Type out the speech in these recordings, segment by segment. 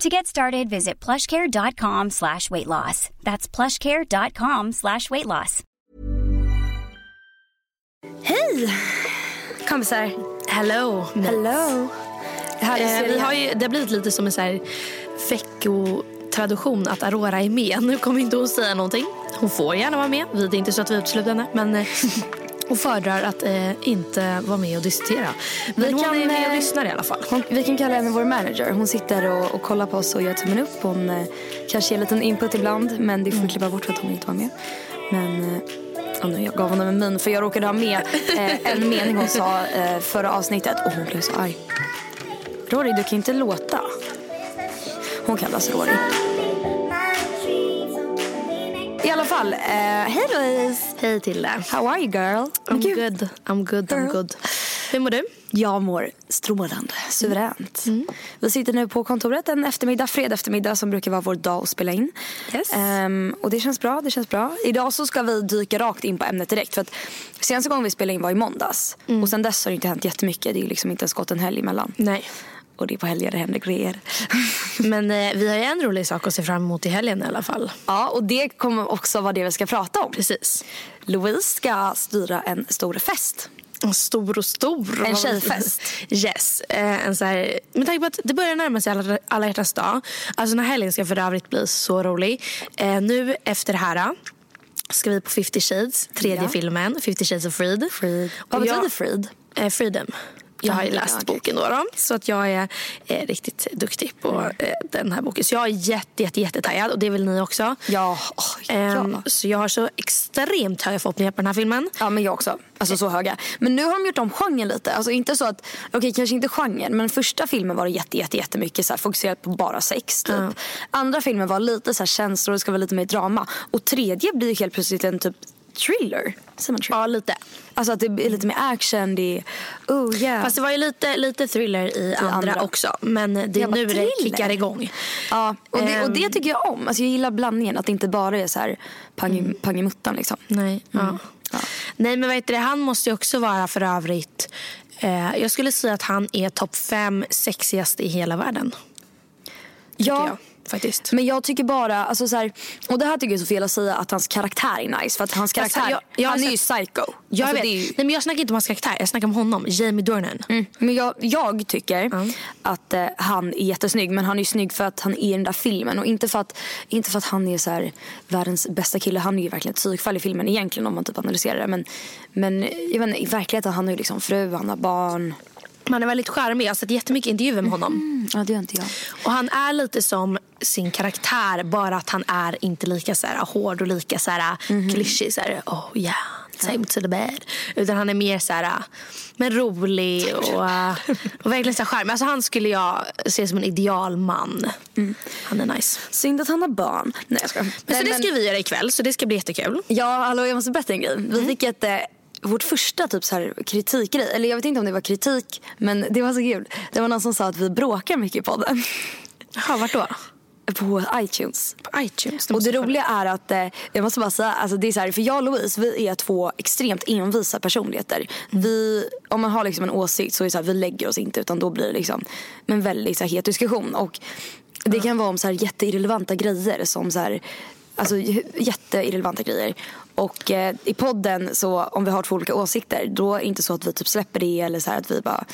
To get started, visit plushcare.com slash weight loss. That's plushcare.com slash weight loss. Hej kompisar. Hello. Hello. Eh, vi har ju, det har blivit lite som en så här veckotradition att Aurora är med. Nu kommer inte hon säga någonting. Hon får gärna vara med. Det är inte så att vi utesluter henne. Men hon föredrar att eh, inte vara med och diskutera. Men Vi hon kan, är med och eh, lyssnar i alla fall. Hon, vi kan kalla henne vår manager. Hon sitter och, och kollar på oss och gör tummen upp. Hon eh, kanske ger en liten input ibland. Men det får vi klippa bort för att hon inte var med. Men eh, och nu, jag gav honom en min för jag råkade ha med eh, en mening hon sa eh, förra avsnittet. Och hon blev så arg. Rory, du kan inte låta. Hon kallas Rory. Fall, eh, hej Louise. Hej till How are you girl? I'm gud, good. I'm good. I'm Girl. good. Hur mår du? Jag mår strålande, suveränt. Vi sitter nu på kontoret en eftermiddag, fredag eftermiddag som brukar vara vår dag att spela in. Yes. Ehm, och det känns bra, det känns bra. Idag så ska vi dyka rakt in på ämnet direkt. För att senaste gången vi spelade in var i måndags. Och sen dess har det inte hänt jättemycket. Det är liksom inte ens gått en helg emellan. Nej. Och det är på helger det händer grejer. Men eh, vi har ju en rolig sak att se fram emot i helgen i alla fall. ja, och det kommer också vara det vi ska prata om. Precis. Louise ska styra en stor fest. En stor och stor. En tjejfest. Yes. Eh, en så här, med tanke på att det börjar närma sig alla, alla hjärtans dag. Alltså den här helgen ska för övrigt bli så rolig. Eh, nu efter det här ska vi på 50 shades, tredje Ja. filmen. 50 shades of Freed. Freed. Vad betyder Freed? Eh, freedom. Jag har ju läst boken då, då. Så att jag är eh, riktigt duktig på eh, den här boken. Så jag är jätte, jätte, jättetaggad och det är väl ni också. Ja, Ehm, ja. Så jag har så extremt höga förhoppningar på den här filmen. Ja men jag också. Alltså så höga. Men nu har de gjort om genren lite. Alltså inte så att, okej kanske inte genren men första filmen var det jätte, jätte, jättemycket så här, fokuserat på bara sex typ. Ja. Andra filmen var lite så här känslor, det ska vara lite mer drama. Och tredje blir helt plötsligt en typ thriller. Säger thriller? Ja, lite. Alltså att det är lite mer action, det är, oh yeah. Fast det var ju lite, lite thriller i andra, andra. också. Men det är nu det kickar igång. ja, och det, och det Ehm. tycker jag om. Alltså jag gillar blandningen, att det inte bara är så här pang, i- pang i muttan liksom. Nej, ja. Ja. Nej men vet du, han måste ju också vara för övrigt eh, jag skulle säga att han är topp fem sexigaste i hela världen. Ja. jag, faktiskt. Men jag tycker bara, alltså så här, och det här tycker jag är så fel att säga att hans karaktär är nice. För att hans karaktär, jag- jag han är ju psycho. jag Alltså, vet. ju- Nej, men jag snackar inte om hans karaktär, jag snackar om honom. Jamie Dornan. Mm. Men jag, jag tycker att eh, han är jättesnygg. Men han är ju snygg för att han är i den där filmen. Och inte för att, inte för att han är så här, världens bästa kille. Han är ju verkligen ett psykfall i filmen egentligen om man typ analyserar det. Men, men jag vet i verkligheten han har ju liksom fru, han har barn. Han är väldigt charmig, jag har sett jättemycket intervjuer med honom. Mm, ja det gör inte jag. Och han är lite som sin karaktär, bara att han är inte lika så här, hård och lika så här, Mhm. klyschig. Så här, oh yeah, time to the bed. Utan han är mer så här, men rolig och, och verkligen så här charmig. Alltså han skulle jag se som en idealman. Mm. Han är nice. Synd att han har barn. Nej jag skojar. Men Nej, så det ska vi göra ikväll, så det ska bli jättekul. Ja, hallå jag måste berätta en grej. Vi fick ett, eh, vårt första typ så här kritikgrej. Eller jag vet inte om det var kritik, men det var så kul. Det var någon som sa att vi bråkar mycket i podden. Jaha, vart då? På iTunes. På iTunes. Och det roliga är att, eh, jag måste bara säga, alltså det är så här, för jag och Louise vi är två extremt envisa personligheter. Vi, om man har liksom en åsikt så är det så här, vi lägger oss inte utan då blir det liksom en väldigt så här, het diskussion. Och det kan vara om så här jätteirrelevanta grejer som så här, alltså jätteirrelevanta grejer. Och eh, i podden så om vi har två olika åsikter då är det inte så att vi typ släpper det eller så här att vi bara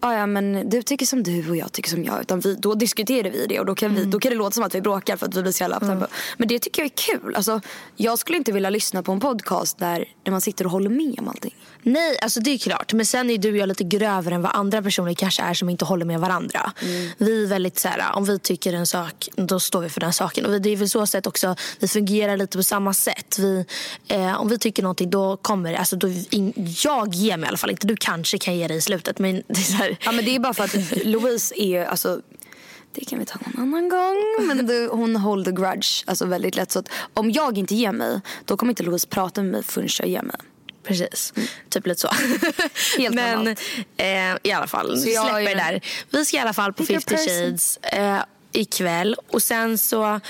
Ja, ja, men du tycker som du och jag tycker som jag. Utan vi, då diskuterar vi det och då kan, vi, då kan det låta som att vi bråkar för att vi blir så jävla mm. Men det tycker jag är kul. Alltså, jag skulle inte vilja lyssna på en podcast där, där man sitter och håller med om allting. Nej, alltså det är klart. Men sen är du och jag lite grövre än vad andra personer kanske är som inte håller med varandra. Mm. Vi är väldigt så här, om vi tycker en sak, då står vi för den saken. Och det är väl så sätt också, vi fungerar lite på samma sätt. Vi, eh, om vi tycker någonting, då kommer det, alltså då, in, jag ger mig i alla fall inte. Du kanske kan ge det i slutet. Men det är, så här. Ja, men det är bara för att Louise är, alltså det kan vi ta någon annan gång. Men du, hon hold the grudge alltså väldigt lätt. Så om jag inte ger mig, då kommer inte Louise prata med mig förrän jag ger mig. Precis, mm. typ lite så. Helt Men eh, i alla fall, så släpper det där. Vi ska i alla fall på 50 shades. Eh, ikväll. Och sen så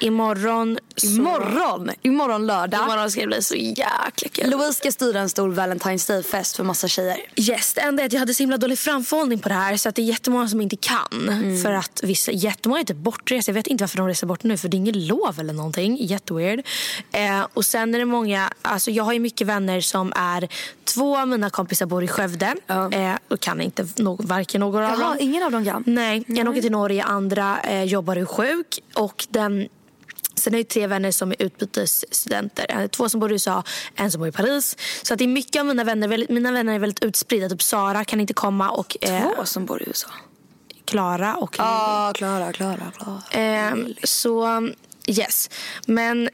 imorgon... Så... Imorgon? Imorgon lördag? Imorgon ska det bli så jäkla kul. Louise ska styra en stor Valentine's Day-fest för massa tjejer. Yes, det enda är att jag hade så himla dålig framförhållning på det här så att det är jättemånga som inte kan. Mm. För att vissa, jättemånga är typ bortresta. Jag vet inte varför de reser bort nu för det är inget lov eller någonting. Jätteweird. Eh, och sen är det många, alltså jag har ju mycket vänner som är, två av mina kompisar bor i Skövde. Ja. Eh, och kan inte no, varken någon av dem. ingen av dem kan? Nej, en åker till Norge, andra eh, jobbar och sjuk. Och den Sen är det tre vänner som är utbytesstudenter. Två som bor i USA, en som bor i Paris. Så att det är mycket av mina vänner. Mina vänner är väldigt utspridda. Typ Sara kan inte komma. Och, eh, Två som bor i USA? Klara och Ja, ah, Klara, Klara, Klara. Eh, så yes. Men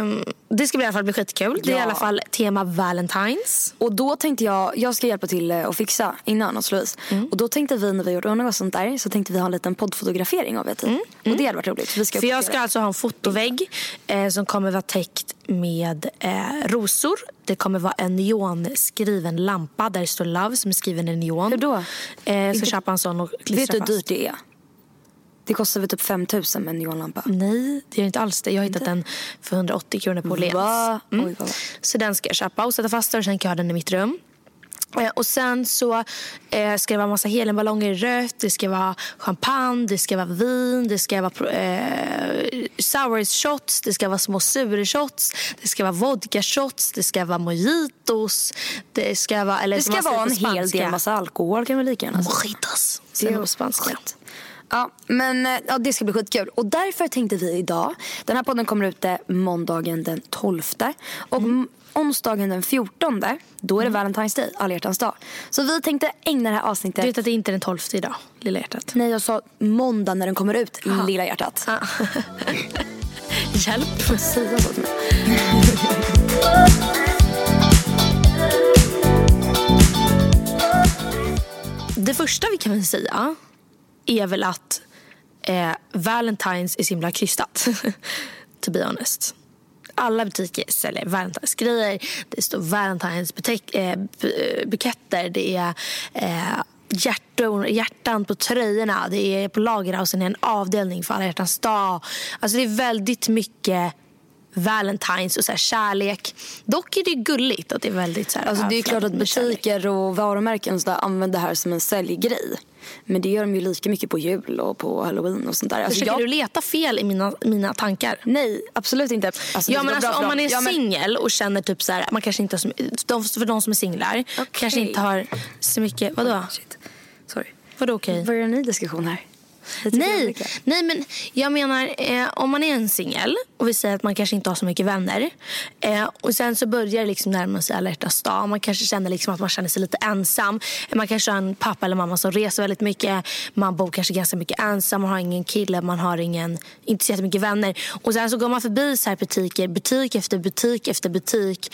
Um, det ska i alla fall bli skitkul. Ja. Det är i alla fall tema Valentines. Och då tänkte jag, jag ska hjälpa till att fixa innan hos Louise. Mm. Och då tänkte vi när vi gjorde och sånt där så tänkte vi ha en liten poddfotografering av det. Mm. Och det hade varit roligt. Vi ska För jag ska alltså ha en fotovägg eh, som kommer vara täckt med eh, rosor. Det kommer vara en neonskriven lampa där det står Love som är skriven i neon. Hur då? Eh, jag ska köpa en sån och klistra Vet du hur dyrt det är? Det kostar väl typ 5 000 med en neonlampa? Nej, det gör inte alls det. Jag har hittat den för 180 kronor på Åhléns. Mm. Oj, så den ska jag köpa och sätta fast den och sen kan jag ha den i mitt rum. Eh, och sen så eh, ska det vara massa heliumballonger i rött, det ska vara champagne, det ska vara vin, det ska vara eh, sour shots, det ska vara små surshots, det ska vara vodka shots, det ska vara mojitos, det ska vara... Eller det ska vara en hel del massa alkohol kan vi lika gärna säga. Mojitos, är på spanska. Skit. Ja, men eh, ja, det ska bli skitkul. Och därför tänkte vi idag, den här podden kommer ut måndagen den 12 och mm. onsdagen den 14 då är det mm. Valentine's Day, alla hjärtans dag. Så vi tänkte ägna det här avsnittet... Du vet att det inte är den 12 idag, lilla hjärtat? Nej, jag sa måndag när den kommer ut, Aha. lilla hjärtat. Ah. Hjälp. Får säga så till mig? Det första vi kan väl säga är väl att eh, Valentine's är så himla krystat. to be honest. Alla butiker säljer Valentine's-grejer. Det står Valentine's butek, eh, eh buketter. Det är eh, hjärtor, hjärtan på tröjorna. Det är på Lagerhausen en avdelning för alla hjärtans dag. Alltså det är väldigt mycket Valentine's och så kärlek. Dock är det gulligt att det är väldigt så här, alltså Det är klart att butiker och varumärken så där använder det här som en säljgrej. Men det gör de ju lika mycket på jul och på halloween och sånt där. Alltså, Försöker jag... du leta fel i mina, mina tankar? Nej, absolut inte. Alltså, ja, men alltså, om man är ja, men... singel och känner typ så här, man kanske inte har så, de, för de som är singlar okay. kanske inte har så mycket, vadå? Oh, shit. Sorry. Vadå okej? Okay? Börjar en ny diskussion här? Nej, nej, men jag menar eh, om man är en singel och vi säger att man kanske inte har så mycket vänner eh, och sen så börjar det liksom närma sig alla dag. Man kanske känner liksom att man känner sig lite ensam. Man kanske har en pappa eller mamma som reser väldigt mycket. Man bor kanske ganska mycket ensam. Man har ingen kille, man har ingen, inte så jättemycket vänner. Och sen så går man förbi så här butiker, butik efter butik efter butik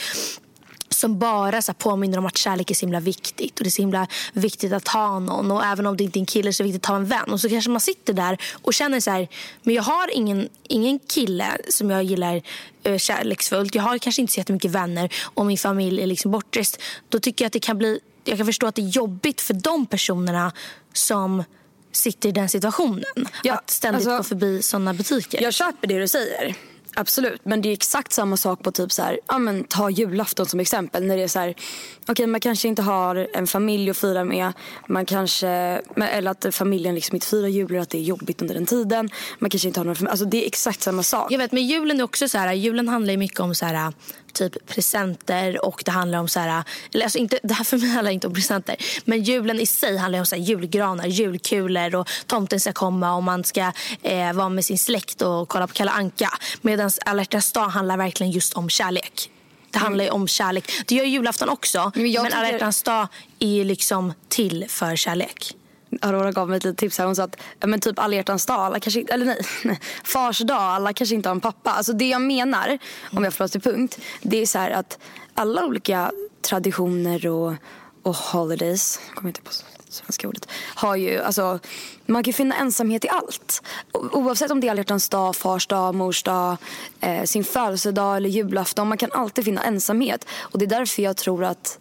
som bara så påminner om att kärlek är så himla viktigt. Och Det är så himla viktigt att ha någon. Och Även om det inte är en kille så är det viktigt att ha en vän. Och så kanske man sitter där och känner så här, men jag har ingen, ingen kille som jag gillar uh, kärleksfullt. Jag har kanske inte så jättemycket vänner och min familj är liksom bortrest. Då tycker jag att det kan bli, jag kan förstå att det är jobbigt för de personerna som sitter i den situationen. Ja, att ständigt alltså- gå förbi såna butiker. Jag köper det du säger. Absolut, men det är exakt samma sak på typ så här, ja men ta julafton som exempel. När det är så här, okej okay, man kanske inte har en familj att fira med, man kanske, eller att familjen liksom inte firar jul eller att det är jobbigt under den tiden, man kanske inte har någon familj, alltså det är exakt samma sak. Jag vet, men julen är också så här, julen handlar ju mycket om så här typ presenter och det handlar om så här, eller alltså inte, det här för mig handlar inte om presenter, men julen i sig handlar om så här julgranar, julkulor och tomten ska komma och man ska eh, vara med sin släkt och kolla på Kalle Anka. Medan alla dag handlar verkligen just om kärlek. Det handlar ju om kärlek. Det gör julafton också, Men men, alla tycker- hjärtans dag är liksom till för kärlek. Aurora gav mig ett litet tips här. Hon sa att ja, men typ alla hjärtans dag, alla kanske, inte- eller nej, fars dag, alla kanske inte har en pappa. Alltså det jag menar, om jag får prata till punkt, det är så här att alla olika traditioner och, och holidays, kommer inte på svenska ordet, har ju, alltså man kan ju finna ensamhet i allt. Oavsett om det är alla hjärtans dag, fars dag, mors dag, eh, sin födelsedag eller julafton. Man kan alltid finna ensamhet. Och det är därför jag tror att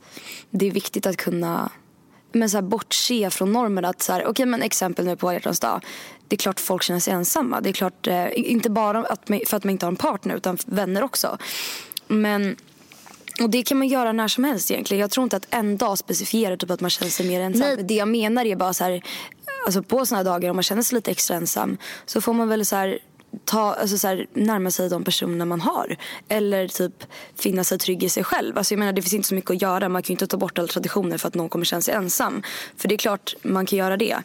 det är viktigt att kunna men så här, bortse från normen. Att så här, okej, men exempel nu på alla dag. Det är klart folk känner sig ensamma. Det är klart, eh, inte bara att man, för att man inte har en partner utan vänner också. Men och det kan man göra när som helst egentligen. Jag tror inte att en dag specifierar typ att man känner sig mer ensam. Nej. Det jag menar är bara så här, alltså på såna här dagar om man känner sig lite extra ensam så får man väl så här ta, alltså så här, närma sig de personer man har. Eller typ finna sig trygg i sig själv. Alltså jag menar det finns inte så mycket att göra. Man kan ju inte ta bort alla traditioner för att någon kommer känna sig ensam. För det är klart man kan göra det.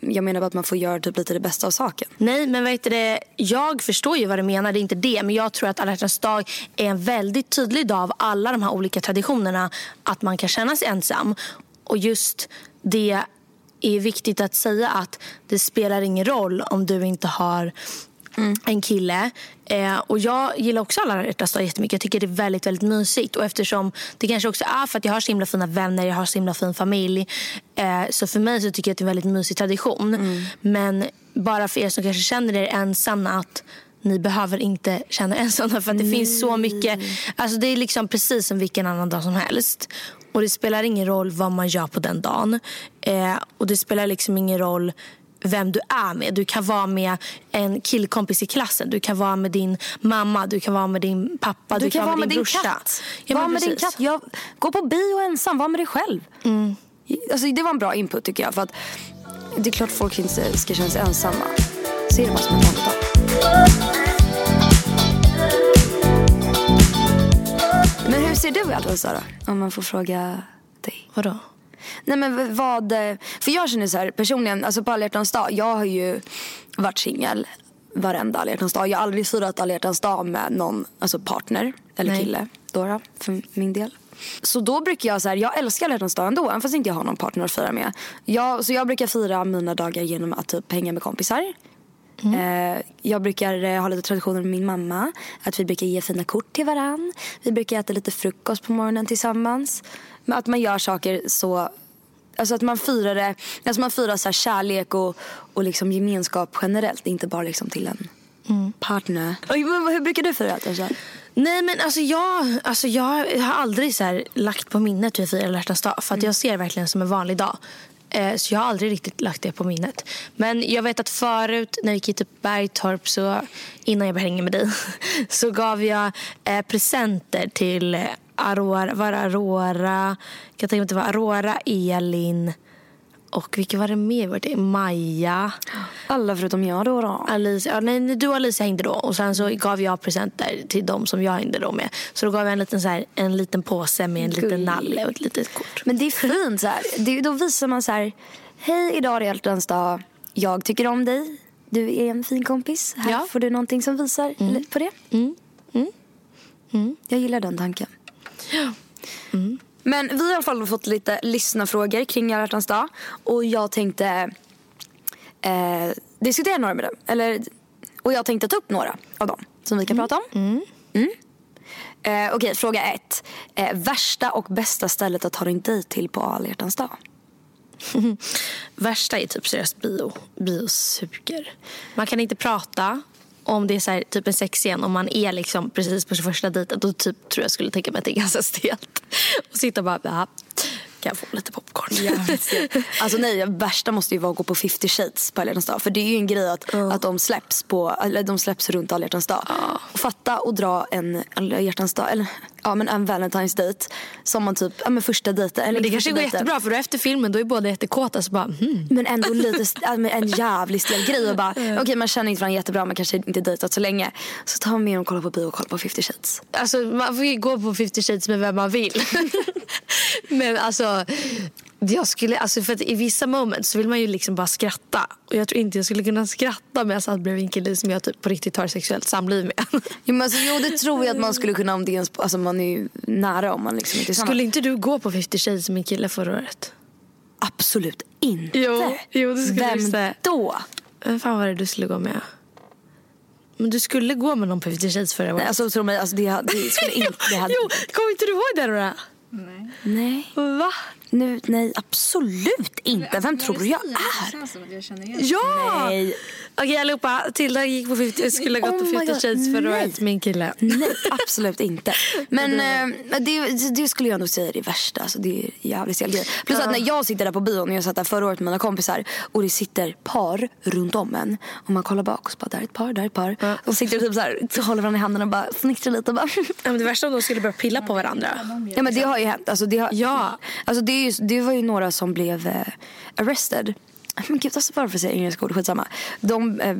Jag menar bara att man får göra typ lite det bästa av saken. Nej, men vet du det, jag förstår ju vad du menar. Det är inte det. Men jag tror att alla hjärtans dag är en väldigt tydlig dag av alla de här olika traditionerna. Att man kan känna sig ensam. Och just det är viktigt att säga att det spelar ingen roll om du inte har en kille. Eh, och Jag gillar också alla hjärtans dag jättemycket. Jag tycker det är väldigt, väldigt mysigt. Och eftersom det kanske också är för att jag har så himla fina vänner, jag har så himla fin familj. Eh, så för mig så tycker jag att det är en väldigt mysig tradition. Men bara för er som kanske känner er ensamma att ni behöver inte känna er ensamma för att det finns så mycket. Alltså det är liksom precis som vilken annan dag som helst. Och det spelar ingen roll vad man gör på den dagen. Eh, och det spelar liksom ingen roll vem du är med. Du kan vara med en killkompis i klassen. Du kan vara med din mamma. Du kan vara med din pappa. Du, kan, vara med din brorsa. katt. Ja, var med din katt. Jag, gå på bio ensam, var med dig själv. Alltså, det var en bra input tycker jag. För att det är klart folk inte ska känna sig ensamma. Se det bara som en dag. Men hur ser du i allt Sara? Om man får fråga dig. Vadå? Nej men vad, för jag känner så här personligen, alltså på alla hjärtans dag, jag har ju varit singel varenda alla dag. Jag har aldrig firat alla dag med någon alltså partner eller Nej. kille. Då för min del. Så då brukar jag så här, jag älskar alla dag ändå, även fast inte jag har någon partner att fira med. Jag, så jag brukar fira mina dagar genom att typ hänga med kompisar. Eh, jag brukar eh, ha lite traditioner med min mamma. Att vi brukar ge fina kort till varann. Vi brukar äta lite frukost på morgonen tillsammans. Men att man gör saker så... Alltså att man firar det, alltså man firar så här kärlek och, och liksom gemenskap generellt. Inte bara liksom till en partner. Oj, men hur brukar du fira det? Alltså? Nej men alltså jag, alltså jag har aldrig så här lagt på minnet hur jag firar alla hjärtans dag. För att jag ser det verkligen som en vanlig dag. Eh, så jag har aldrig riktigt lagt det på minnet. Men jag vet att förut när vi gick till typ Bergtorp så innan jag började hänga med dig så gav jag eh, presenter till Aurora, var det Aurora, jag kan tänka mig att det var Aurora, Elin och vilka var det mer? Var det Maja? Alla förutom jag då. då. Alicia, ja, nej, du och Alicia hängde då och sen så gav jag presenter till dem som jag hängde då med. Så då gav jag en liten, så här, en liten påse med en liten nalle och ett litet kort. Men det är fint så här. Det, då visar man så här. Hej, idag är det hjärtans dag. Jag tycker om dig. Du är en fin kompis. Här Ja. får du någonting som visar lite på det. Jag gillar den tanken. Men vi har i alla fall fått lite lyssnarfrågor kring alla dag. Och jag tänkte eh, diskutera några med dem. Eller, och jag tänkte ta upp några av dem som vi kan prata om. Mm. Eh, Okej, fråga ett. Eh, värsta och bästa stället att ta din dejt till på alla dag? Värsta är typ seriöst bio. Bio suger. Man kan inte prata om det är så här, typ en sexscen om man är liksom precis på sin första dejten. Då typ, tror jag skulle tänka mig att det är ganska stelt. Och sitta och bara... Ja. Kan jag få lite popcorn? Ja, alltså nej, värsta måste ju vara att gå på 50 shades på alla dag. För det är ju en grej att, att de släpps på, eller de släpps runt alla hjärtans dag. Och fatta och dra en alla hjärtans dag, eller ja men en Valentine's date som man typ, ja men första dejten. Eller Men det kanske går dejten. jättebra för då efter filmen då är båda jättekåta så bara hmm. Men ändå lite, men en jävligt stel grej. Och bara, okej man känner inte varandra jättebra, man kanske inte dejtat så länge. Så tar man med och kollar på bio och kollar på 50 shades. Alltså man får ju gå på 50 shades med vem man vill. Men alltså, jag skulle, alltså för att i vissa moments så vill man ju liksom bara skratta. Och jag tror inte jag skulle kunna skratta med jag satt bredvid en kille som jag typ på riktigt har sexuellt samliv med. Jo, men alltså, jo det tror jag att man skulle kunna om det ens, alltså man är ju nära om man liksom inte. Skulle inte du gå på 50 shades med en kille förra året? Absolut inte. Jo, jo, det skulle Vem du säga. då? Vem fan var det du skulle gå med? Men du skulle gå med någon på 50 shades förra året. Nej, alltså tro mig, alltså, det, det skulle inte... Det hade, jo, kommer inte du ihåg det då? Nej. Va? Nu, nej, absolut inte. Vem tror du jag är? Att Ja! Nej. Okej allihopa, Tilda gick på 50, skulle ha gått Oh på my 50 God, shades nej. året med en kille. Nej, absolut inte. Men eh, det, det skulle jag nog säga är det värsta. Alltså, det är jävligt stel grej. Plus att när jag sitter där på bion, jag satt där förra året med mina kompisar och det sitter par runt om en. Och man kollar bak och så bara, där är ett par, där är ett par. Och sitter typ så här, så håller varandra i handen och bara fnittrar lite och bara. Ja, men det värsta om de skulle börja pilla på varandra. Ja men det har ju hänt. Alltså, det, har, Ja. alltså, det, är ju, det var ju några som blev eh, arrested. Men gud alltså varför säger jag engelska ord? Skitsamma. De eh,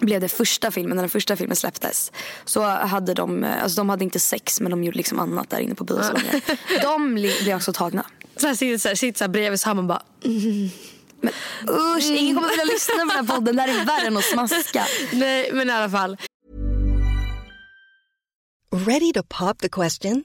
blev det första filmen, när den första filmen släpptes. Så hade de, eh, alltså de hade inte sex men de gjorde liksom annat där inne på biosalongen. de blev också tagna. Så här sitter så här, sitter så här bredvid så har man bara Men usch, ingen kommer vilja lyssna på den här podden. Det här är värre än att smaska. nej men i alla fall. Ready to pop the question?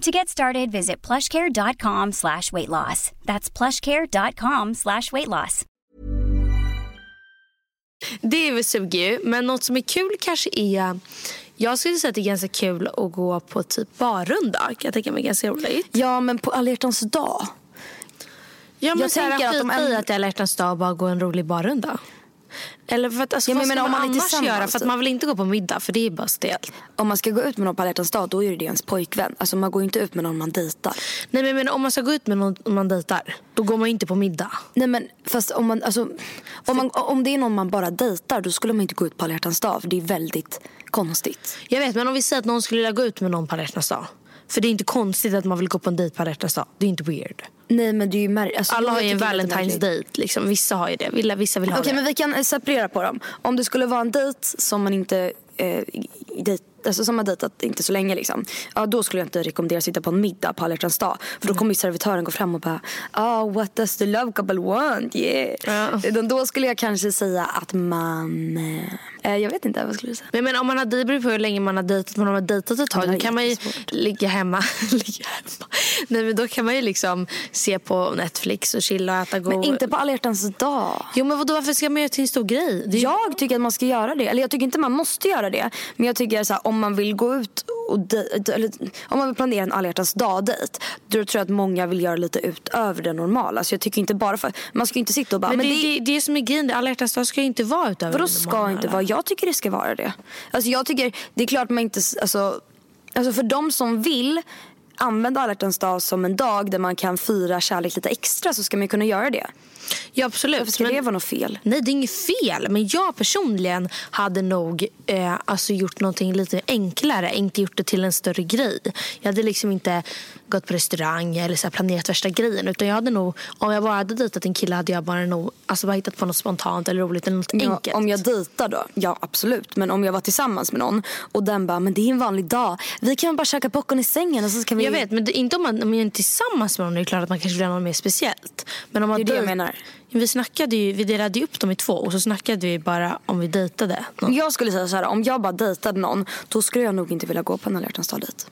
To get started, visit plushcare.com slash weight loss. That's plushcare.com slash weight loss. Det är väl suger ju. Men något som är kul kanske är... Jag skulle säga att det är ganska kul att gå på typ barrunda. Kan jag tänka mig ganska roligt. Ja men på alla dag. Ja, men Jag tänker att de ändå- att det är alla dag och bara gå en rolig barrunda. Eller för att, alltså, Ja, men vad ska menar, man, man annars göra? För typ. man vill inte gå på middag för det är bara stelt. Om man ska gå ut med någon på alla dag då är det ens pojkvän. Alltså man går inte ut med någon man dejtar. Nej men menar, om man ska gå ut med någon man dejtar, då går man inte på middag. Nej men fast om man, alltså, om, man, om det är någon man bara dejtar då skulle man inte gå ut på alla dag för det är väldigt konstigt. Jag vet men om vi säger att någon skulle vilja gå ut med någon på alla dag. För det är inte konstigt att man vill gå på en dejt på alla dag. Det är inte weird. Nej men det är ju mär- alltså, Alla har ju en Valentine's date liksom. Vissa har ju det. Vissa, vissa vill ha Okej det. men vi kan eh, separera på dem. Om det skulle vara en dejt som man inte eh, dejt, alltså som har dejtat inte så länge liksom. Ja då skulle jag inte rekommendera att sitta på en middag på alla dag. För då kommer ju servitören gå fram och bara oh, what does the love couple want? Yeah. Ja. Då skulle jag kanske säga att man, eh, jag vet inte vad skulle du säga? Men jag menar, om man har det beror på hur länge man har dejtat. Men om man har dejtat ett tag då är kan man ju ligga hemma. ligga hemma. Nej men då kan man ju liksom se på Netflix och chilla och äta god... Men inte på alla hjärtans dag. Jo men vadå varför ska man göra det till en stor grej? Är ju- Jag tycker att man ska göra det. Eller jag tycker inte man måste göra det. Men jag tycker så här, om man vill gå ut och de, eller, om man vill planera en alla hjärtans dag-dejt då tror jag att många vill göra lite utöver det normala. Så jag tycker inte bara för, man ska ju inte sitta och bara... Men, Men, det, det, det, det som är grejen, alla hjärtans dag ska ju inte vara utöver vadå det ska normala. inte vara? Jag tycker det ska vara det. Alltså jag tycker, det är klart man inte, alltså, alltså för de som vill använda alla hjärtans dag som en dag där man kan fira kärlek lite extra så ska man ju kunna göra det. Ja absolut. Varför ska men- det vara något fel? Nej det är inget fel. Men jag personligen hade nog eh, alltså gjort någonting lite enklare. Inte gjort det till en större grej. Jag hade liksom inte gått på restaurang eller så planerat värsta grejen. Utan jag hade nog, om jag bara hade dejtat en kille hade jag bara nog alltså bara hittat på något spontant eller roligt eller något Ja, enkelt. om jag dejtar då, ja absolut. Men om jag var tillsammans med någon och den bara, men det är en vanlig dag. Vi kan bara käka popcorn i sängen och så ska vi... Jag vet, men det, inte om man, om man är tillsammans med någon är det klart att man kanske vill ha något mer speciellt. Men om man Det är det jag dejt- menar. Vi, snackade ju, vi delade ju upp dem i två och så snackade vi bara om vi dejtade. någon. Jag skulle säga så här, om jag bara dejtade någon då skulle jag nog inte vilja gå på en alla dag dejt.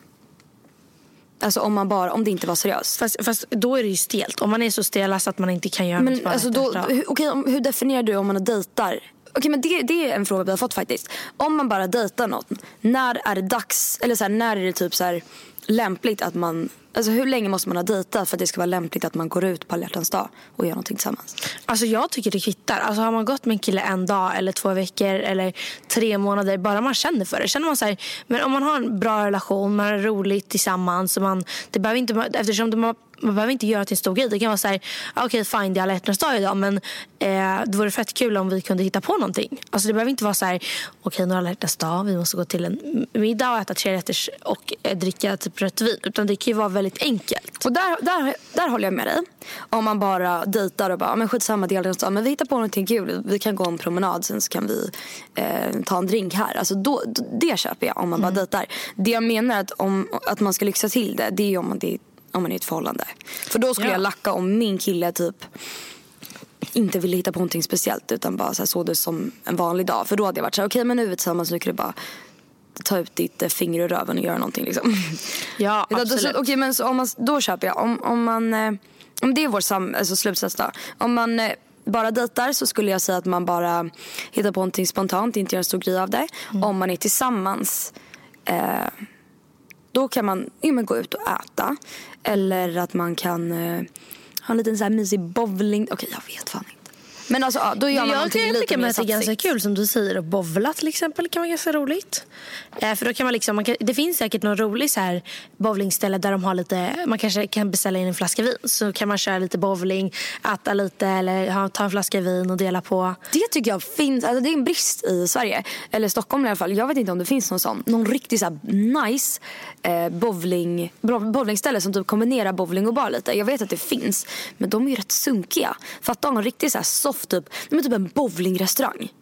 Alltså om man bara, om det inte var seriöst. Fast, fast då är det ju stelt. Om man är så stelast att man inte kan göra något Men på alltså då, hur, okej, om- hur definierar du om man dejtar? Okej men det, det är en fråga vi har fått faktiskt. Om man bara dejtar någon, när är det dags, eller så här, när är det typ så här lämpligt att man, alltså hur länge måste man ha dejtat för att det ska vara lämpligt att man går ut på alla hjärtans dag och gör någonting tillsammans? Alltså jag tycker det kvittar. Alltså har man gått med en kille en dag eller två veckor eller tre månader, bara man känner för det. Känner man så här, men om man har en bra relation, man har roligt tillsammans, och man, det behöver inte, eftersom man, man behöver inte göra till en stor grej. Det kan vara så här, ah, okej fine det är alla hjärtans dag idag men eh, det vore fett kul om vi kunde hitta på någonting. Alltså det behöver inte vara så här, okej nu är alla hjärtans dag, vi måste gå till en middag och äta tre rätters och eh, dricka typ rött vin. Utan det kan ju vara väldigt enkelt. Och där, där, där håller jag med dig. Om man bara dejtar och bara, men skitsamma det är alla dag, men vi hittar på någonting kul. Vi kan gå en promenad sen så kan vi eh, ta en drink här. Alltså då, det köper jag om man bara dejtar. Det jag menar att, om, att man ska lyxa till det, det är ju om man, det, om man är i ett förhållande. För då skulle Ja. jag lacka om min kille typ inte ville hitta på någonting speciellt utan bara så här, såg det som en vanlig dag. För då hade jag varit så här, okej men nu är vi tillsammans, nu kan du bara ta ut ditt eh, finger ur röven och göra någonting liksom. Ja, absolut. Okej men så om man, då köper jag. Om, om man, eh, om det är vår sam, alltså slutsats då. Om man eh, bara dejtar så skulle jag säga att man bara hittar på någonting spontant, inte gör en stor grej av det. Om man är tillsammans eh, då kan man ja, men gå ut och äta. Eller att man kan eh, ha en liten så här mysig bowling. Okej jag vet fan inte. Men alltså ja, då gör man jag kan lite tycka mer att det är ganska kul som du säger att bowla till exempel kan vara ganska roligt. Eh, för då kan man liksom, man kan, det finns säkert någon rolig så här bowlingställe där de har lite, man kanske kan beställa in en flaska vin. Så kan man köra lite bowling, äta lite eller ha, ta en flaska vin och dela på. Det tycker jag finns, alltså det är en brist i Sverige. Eller Stockholm i alla fall. Jag vet inte om det finns någon sån. Någon riktigt så här nice eh, bowling, bowlingställe som typ kombinerar bowling och bar lite. Jag vet att det finns. Men de är ju rätt sunkiga. Fatta en riktigt så här soft typ, men typ en bowlingrestaurang.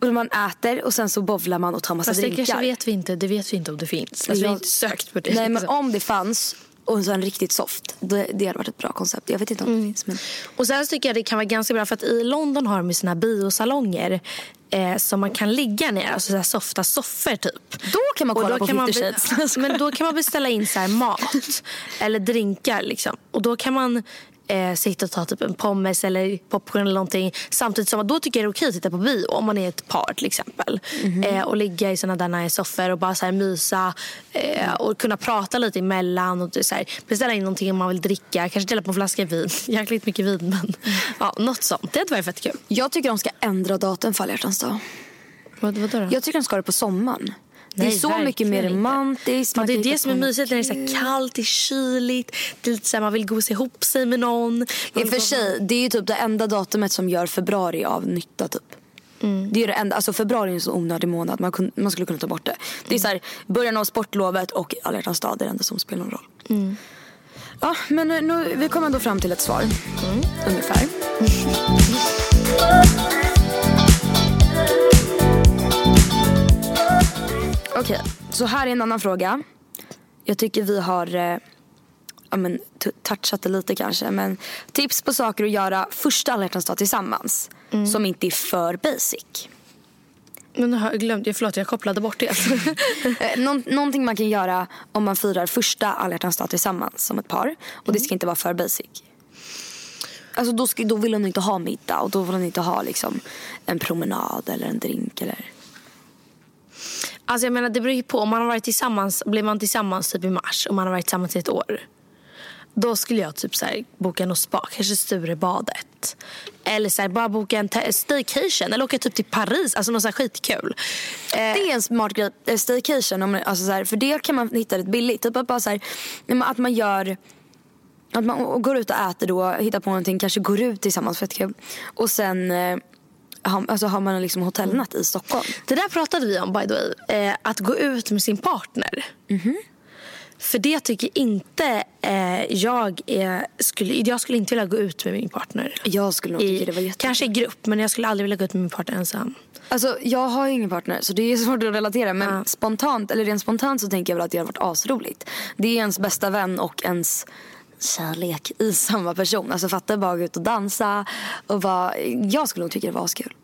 Och där man äter och sen så bowlar man och tar massa Fast det drinkar. kanske vet vi inte, det vet vi inte om det finns. Alltså, vi har inte sökt på det. Nej men liksom. om det fanns och så en riktigt soft. Det, det hade varit ett bra koncept. Jag vet inte om Mm. det finns. Men... Och sen tycker jag det kan vara ganska bra för att i London har de sina biosalonger eh, som man kan ligga ner, alltså så här softa soffor typ. Då kan man Och kolla på kan man be-. Men då kan man beställa in så här mat eller drinkar liksom. Och då kan man eh, sitta och ta typ en pommes eller popcorn eller någonting. Samtidigt som att då tycker jag det är okej att titta på bio om man är ett par till exempel. Mhm. Eh, och ligga i såna där nice soffor och bara så här mysa eh, och kunna prata lite emellan och så här, beställa in någonting man vill dricka. Kanske dela på en flaska vin. Jäkligt mycket vin men ja, något sånt. Det varit fett kul. Jag tycker de ska ändra datum för alla hjärtans dag. Vad, vadå då? Jag tycker de ska ha det på sommaren. Det är Nej, så verkligen mycket mer romantiskt. Ja, det är det som är mysigt när det är så kallt, det är kyligt. Det är lite så här, man vill gosa ihop sig med någon. I och för sig, det är ju typ det enda datumet som gör februari av nytta typ. Mm. Det är det enda, alltså februari är en så onödig månad. Man, kun, man skulle kunna ta bort det. Det är så här, början av sportlovet och alla hjärtans dag. Är det enda som spelar någon roll. Mm. Ja, men eh, nu, vi kommer ändå fram till ett svar. Mm. Ungefär. Okej, så här är en annan fråga. Jag tycker vi har eh, ja, men, touchat det lite kanske. Men tips på saker att göra första alla hjärtans dag tillsammans. Mm. Som inte är för basic. Men har jag glömt, förlåt jag kopplade bort det. Eh, Någon, någonting man kan göra om man firar första alla hjärtans dag tillsammans som ett par. Och Mm. det ska inte vara för basic. Alltså då, ska, då vill hon inte ha middag och då vill hon inte ha liksom en promenad eller en drink eller... Alltså jag menar det beror ju på. Om man har varit tillsammans, blir man tillsammans typ i mars och man har varit tillsammans i ett år. Då skulle jag typ så här, boka något spa, kanske Sturebadet. Eller så här, bara boka en staycation eller åka typ till Paris. Alltså något så här skitkul. Eh, Det är en smart grej, eh, staycation. Om, alltså så här, för det kan man hitta rätt billigt. Typ att, bara så här, att man gör... Att man går ut och äter då, hittar på någonting, kanske går ut tillsammans, fett kul. Och sen eh, har, alltså har man liksom hotellnatt i Stockholm. Det där pratade vi om by the way. Eh, att gå ut med sin partner. För det tycker inte eh, jag är, skulle, jag skulle inte vilja gå ut med min partner. Jag skulle nog tycka det var jätte... Kanske i grupp men jag skulle aldrig vilja gå ut med min partner ensam. Alltså jag har ju ingen partner så det är svårt att relatera. Men Ja. spontant, eller rent spontant så tänker jag väl att det har varit asroligt. Det är ens bästa vän och ens kärlek i samma person. Alltså fatta bara gå ut och dansa och vara... Jag skulle nog tycka det var askul.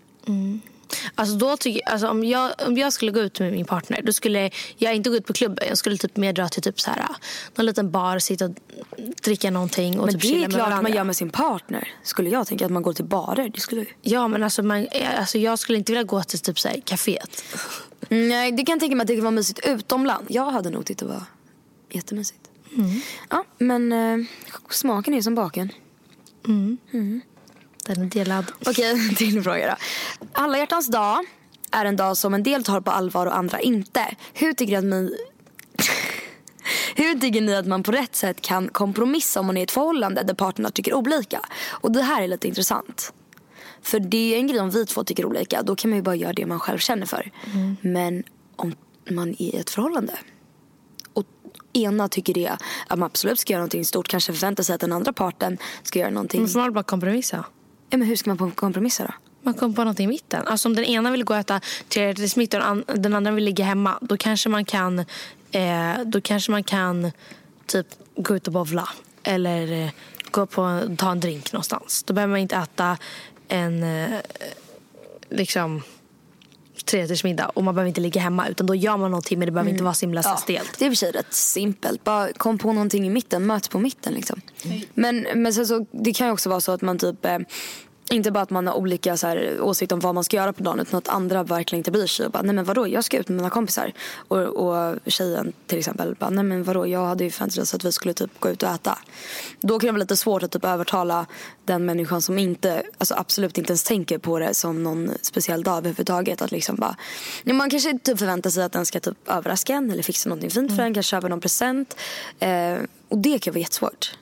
Alltså då tycker, alltså om, jag, om jag skulle gå ut med min partner då skulle jag inte gå ut på klubben. Jag skulle typ mer dra till typ så här, någon liten bar, sitta och dricka någonting och Men typ det är klart man gör med sin partner. Skulle jag tänka att man går till barer. Det skulle... Ja men alltså, man, alltså jag skulle inte vilja gå till typ så här, kaféet. Mm, Nej, det kan jag tänka mig att det kan vara mysigt utomlands. Jag hade nog tyckt det var jättemysigt. Ja, men eh, smaken är som baken. Den är delad. Okej, till fråga då. Alla hjärtans dag är en dag som en del tar på allvar och andra inte. Hur tycker, ni att ni... Hur tycker ni att man på rätt sätt kan kompromissa om man är i ett förhållande där parterna tycker olika? Och det här är lite intressant. För det är en grej om vi två tycker olika. Då kan man ju bara göra det man själv känner för. Men om man är i ett förhållande ena tycker det att man absolut ska göra någonting stort. Kanske förväntar sig att den andra parten ska göra någonting. Man får man bara kompromissa. Ja, men hur ska man kompromissa då? Man kommer på något i mitten. Alltså om den ena vill gå och äta Smith och den an- den andra vill ligga hemma. Då kanske man kan, eh, då kanske man kan typ gå ut och bowla. Eller eh, gå på, ta en drink någonstans. Då behöver man inte äta en eh, liksom trerättersmiddag och man behöver inte ligga hemma utan då gör man någonting men det behöver inte vara så himla så stelt. Det är i och för sig rätt simpelt. Bara kom på någonting i mitten, möts på mitten liksom. Men, men sen så, det kan ju också vara så att man typ eh, inte bara att man har olika så här, åsikter om vad man ska göra på dagen utan att andra verkligen inte bryr sig. Och bara, nej men vadå, jag ska ut med mina kompisar. Och, och tjejen till exempel bara, nej men vadå, jag hade ju förväntat att vi skulle typ gå ut och äta. Då kan det vara lite svårt att typ övertala den människan som inte, alltså absolut inte ens tänker på det som någon speciell dag överhuvudtaget. Att liksom bara, ja, man kanske typ förväntar sig att den ska typ överraska en eller fixa någonting fint för en, kanske köpa någon present. Eh, och det kan vara jättesvårt.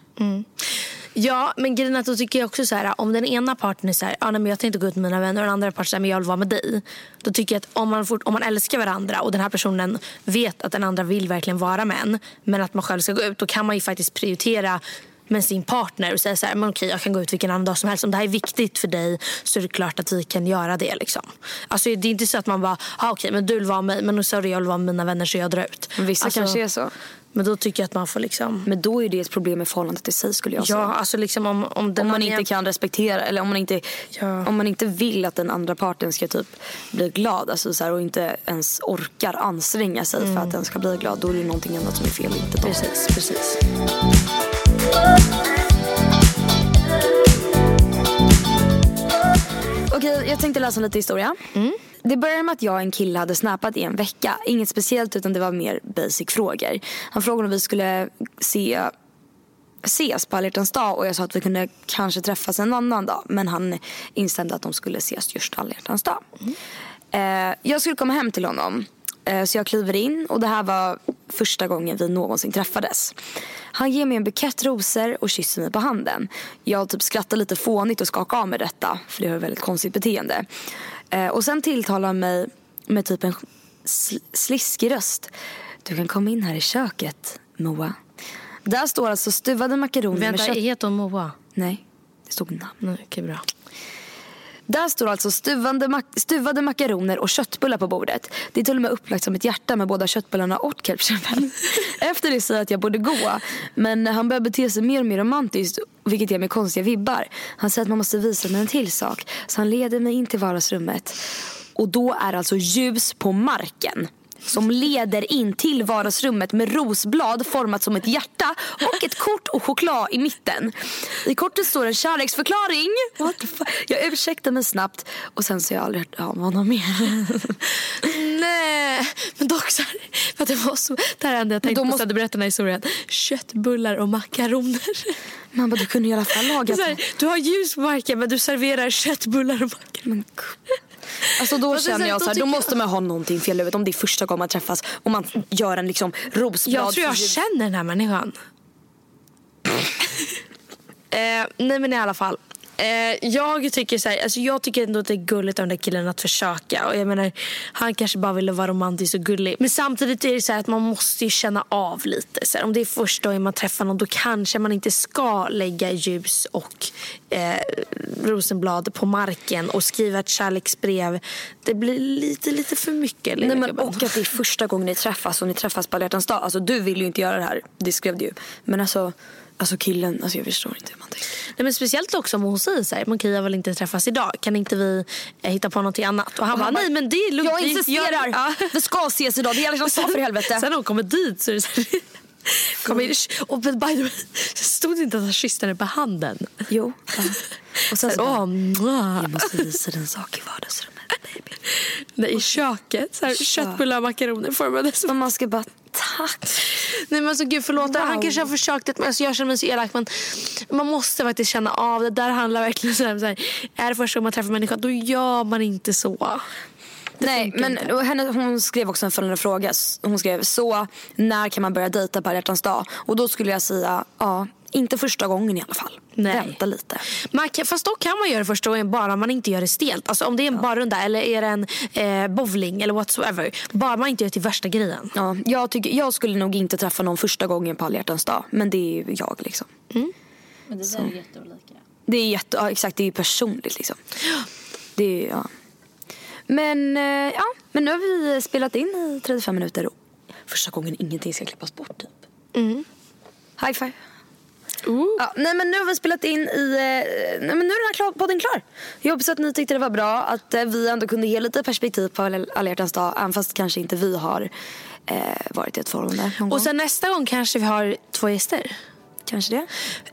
Ja, men grejen att då tycker jag också så här, om den ena parten är så här, ah, nej, men jag tänkte gå ut med mina vänner och den andra parten säger, men jag vill vara med dig. Då tycker jag att om man, fort, om man älskar varandra och den här personen vet att den andra vill verkligen vara med en, men att man själv ska gå ut, då kan man ju faktiskt prioritera med sin partner och säga så här, men okej jag kan gå ut vilken annan dag som helst. Om det här är viktigt för dig så är det klart att vi kan göra det. Liksom. Alltså, det är inte så att man bara, ah, okej men du vill vara med mig, men nu sorry jag vill vara med mina vänner så jag drar ut. Men vissa Alltså, kanske är så. Men då tycker jag att man får liksom, Men då är det ett problem med förhållandet i sig skulle jag säga. ja alltså liksom om, om, om man inte kan respektera eller om man inte, Ja. om man inte vill att den andra parten ska typ bli glad alltså så här, och inte ens orkar anstränga sig för att den ska bli glad då är det någonting annat som är fel. Inte då. Precis, precis. Okej, jag tänkte läsa lite historia. Det började med att jag och en kille hade snappat i en vecka. Inget speciellt utan det var mer basic frågor. Han frågade om vi skulle se ses på alla hjärtans dag och jag sa att vi kunde kanske träffas en annan dag. Men han instämde att de skulle ses just alla hjärtans dag. Eh, jag skulle komma hem till honom. Eh, så jag kliver in och det här var första gången vi någonsin träffades. Han ger mig en bukett rosor och kysser mig på handen. Jag typ skrattar lite fånigt och skakar av mig detta. För det var ett väldigt konstigt beteende. Eh, och sen tilltalar han mig med typ en sl- sliskig röst. Du kan komma in här i köket, Moa. Där står alltså stuvade makaroner med Vänta, kött... heter hon Moa? Nej, det stod namn. Nej, okej bra. Där står alltså stuvande, mak- stuvade makaroner och köttbullar på bordet. Det är till och med upplagt som ett hjärta med båda köttbullarna och ketchupen. Efter det säger jag att jag borde gå. Men han börjar bete sig mer och mer romantiskt vilket ger mig konstiga vibbar. Han säger att man måste visa mig en till sak. Så han leder mig in till vardagsrummet. Och då är alltså ljus på marken som leder in till vardagsrummet med rosblad format som ett hjärta och ett kort och choklad i mitten. I kortet står en kärleksförklaring. What the fuck? Jag ursäktar mig snabbt och sen så har jag aldrig hört av honom mer. Nej! men dock så här, för att det var så, det här är enda jag tänkte måste- berättade den här historien. Köttbullar och makaroner. Man bara, du kunde i alla fall laga här, du har ljus på marken men du serverar köttbullar och makaroner. Men. Alltså då är känner jag så här, då måste man ha någonting fel huvudet om det är första gången man träffas och man gör en liksom rosblad. Jag tror jag känner den här människan. eh, nej men i alla fall. Eh, jag tycker så här, alltså jag tycker ändå att det är gulligt av den där killen att försöka. Och jag menar, han kanske bara ville vara romantisk och gullig. Men samtidigt är det så här att man måste ju känna av lite. Så här, om det är första gången man träffar någon då kanske man inte ska lägga ljus och eh, rosenblad på marken och skriva ett kärleksbrev. Det blir lite, lite för mycket. Nej, men, och att det är första gången ni träffas och ni träffas på alla dag. Alltså du vill ju inte göra det här, det skrev du ju. Men alltså, alltså killen, alltså jag förstår inte hur man tänker. Nej, men speciellt också om hon säger så här, jag vill inte träffas idag. Kan inte vi eh, hitta på något annat? Och han, bara, nej men det är lugnt. Jag insisterar! Ja. Vi ska ses idag, det är dag för helvete. Sen när hon kommer dit så är det så här, kom in, och by the way, så stod det inte att han kysste henne på handen. Jo. Ja. Och sen så bara, mwah. jag måste visa dig en sak i vardagsrummet I köket, så här, köttbullar och makaroner formades. Men man ska bara, tack. Nej men alltså gud förlåt, han Wow. kanske har försökt det, men alltså, jag känner mig så elak men man måste faktiskt känna av det. Där handlar verkligen så här, så här, är det första gången man träffar människa då gör man inte så. Nej, funkar men henne, hon skrev också en följande fråga. Hon skrev, så när kan man börja dejta på hjärtans dag? Och då skulle jag säga, ja, inte första gången i alla fall. Nej. Vänta lite. Man kan, fast då kan man göra det första gången bara man inte gör det stelt. Alltså om det är en barrunda eller är det en eh, bowling eller whatsoever. Bara man inte gör det till värsta grejen. Ja, jag, tycker, jag skulle nog inte träffa någon första gången på alla dag. Men det är ju jag liksom. Men det där är jätteolika. Det är jätte, ja, exakt, det är ju personligt liksom. Det är, ja. Men, eh, ja, men nu har vi spelat in i 35 minuter första gången ingenting ska klippas bort typ. High five. Ja, nej men nu har vi spelat in i, eh, nej men nu är den här klar, podden klar. Jag hoppas att ni tyckte det var bra, att eh, vi ändå kunde ge lite perspektiv på alla hjärtans dag, även fast kanske inte vi har eh, varit i ett förhållande någon. Och sen nästa gång kanske vi har två gäster. Kanske det.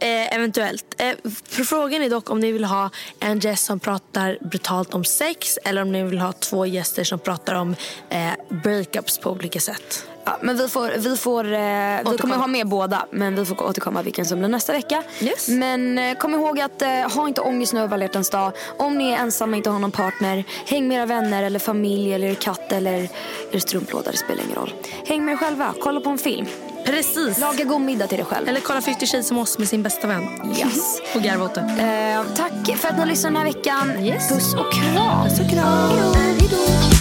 Eh, eventuellt. Eh, för frågan är dock om ni vill ha en gäst som pratar brutalt om sex eller om ni vill ha två gäster som pratar om eh, breakups på olika sätt. Ja, men vi får, vi får, eh, vi kommer ha med båda men vi får återkomma vilken som blir nästa vecka. Yes. Men eh, kom ihåg att eh, ha inte ångest nu över alla dag. Om ni är ensamma och inte har någon partner, häng med era vänner eller familj eller er katt eller er strumplåda, det spelar ingen roll. Häng med er själva, kolla på en film. Precis. Laga god middag till dig själv. Eller kolla 50 Shades of oss med sin bästa vän. Yes. Och garva åt det. Eh, tack för att ni lyssnade den här veckan. Yes. Puss och kram. Puss och kram. Hej då.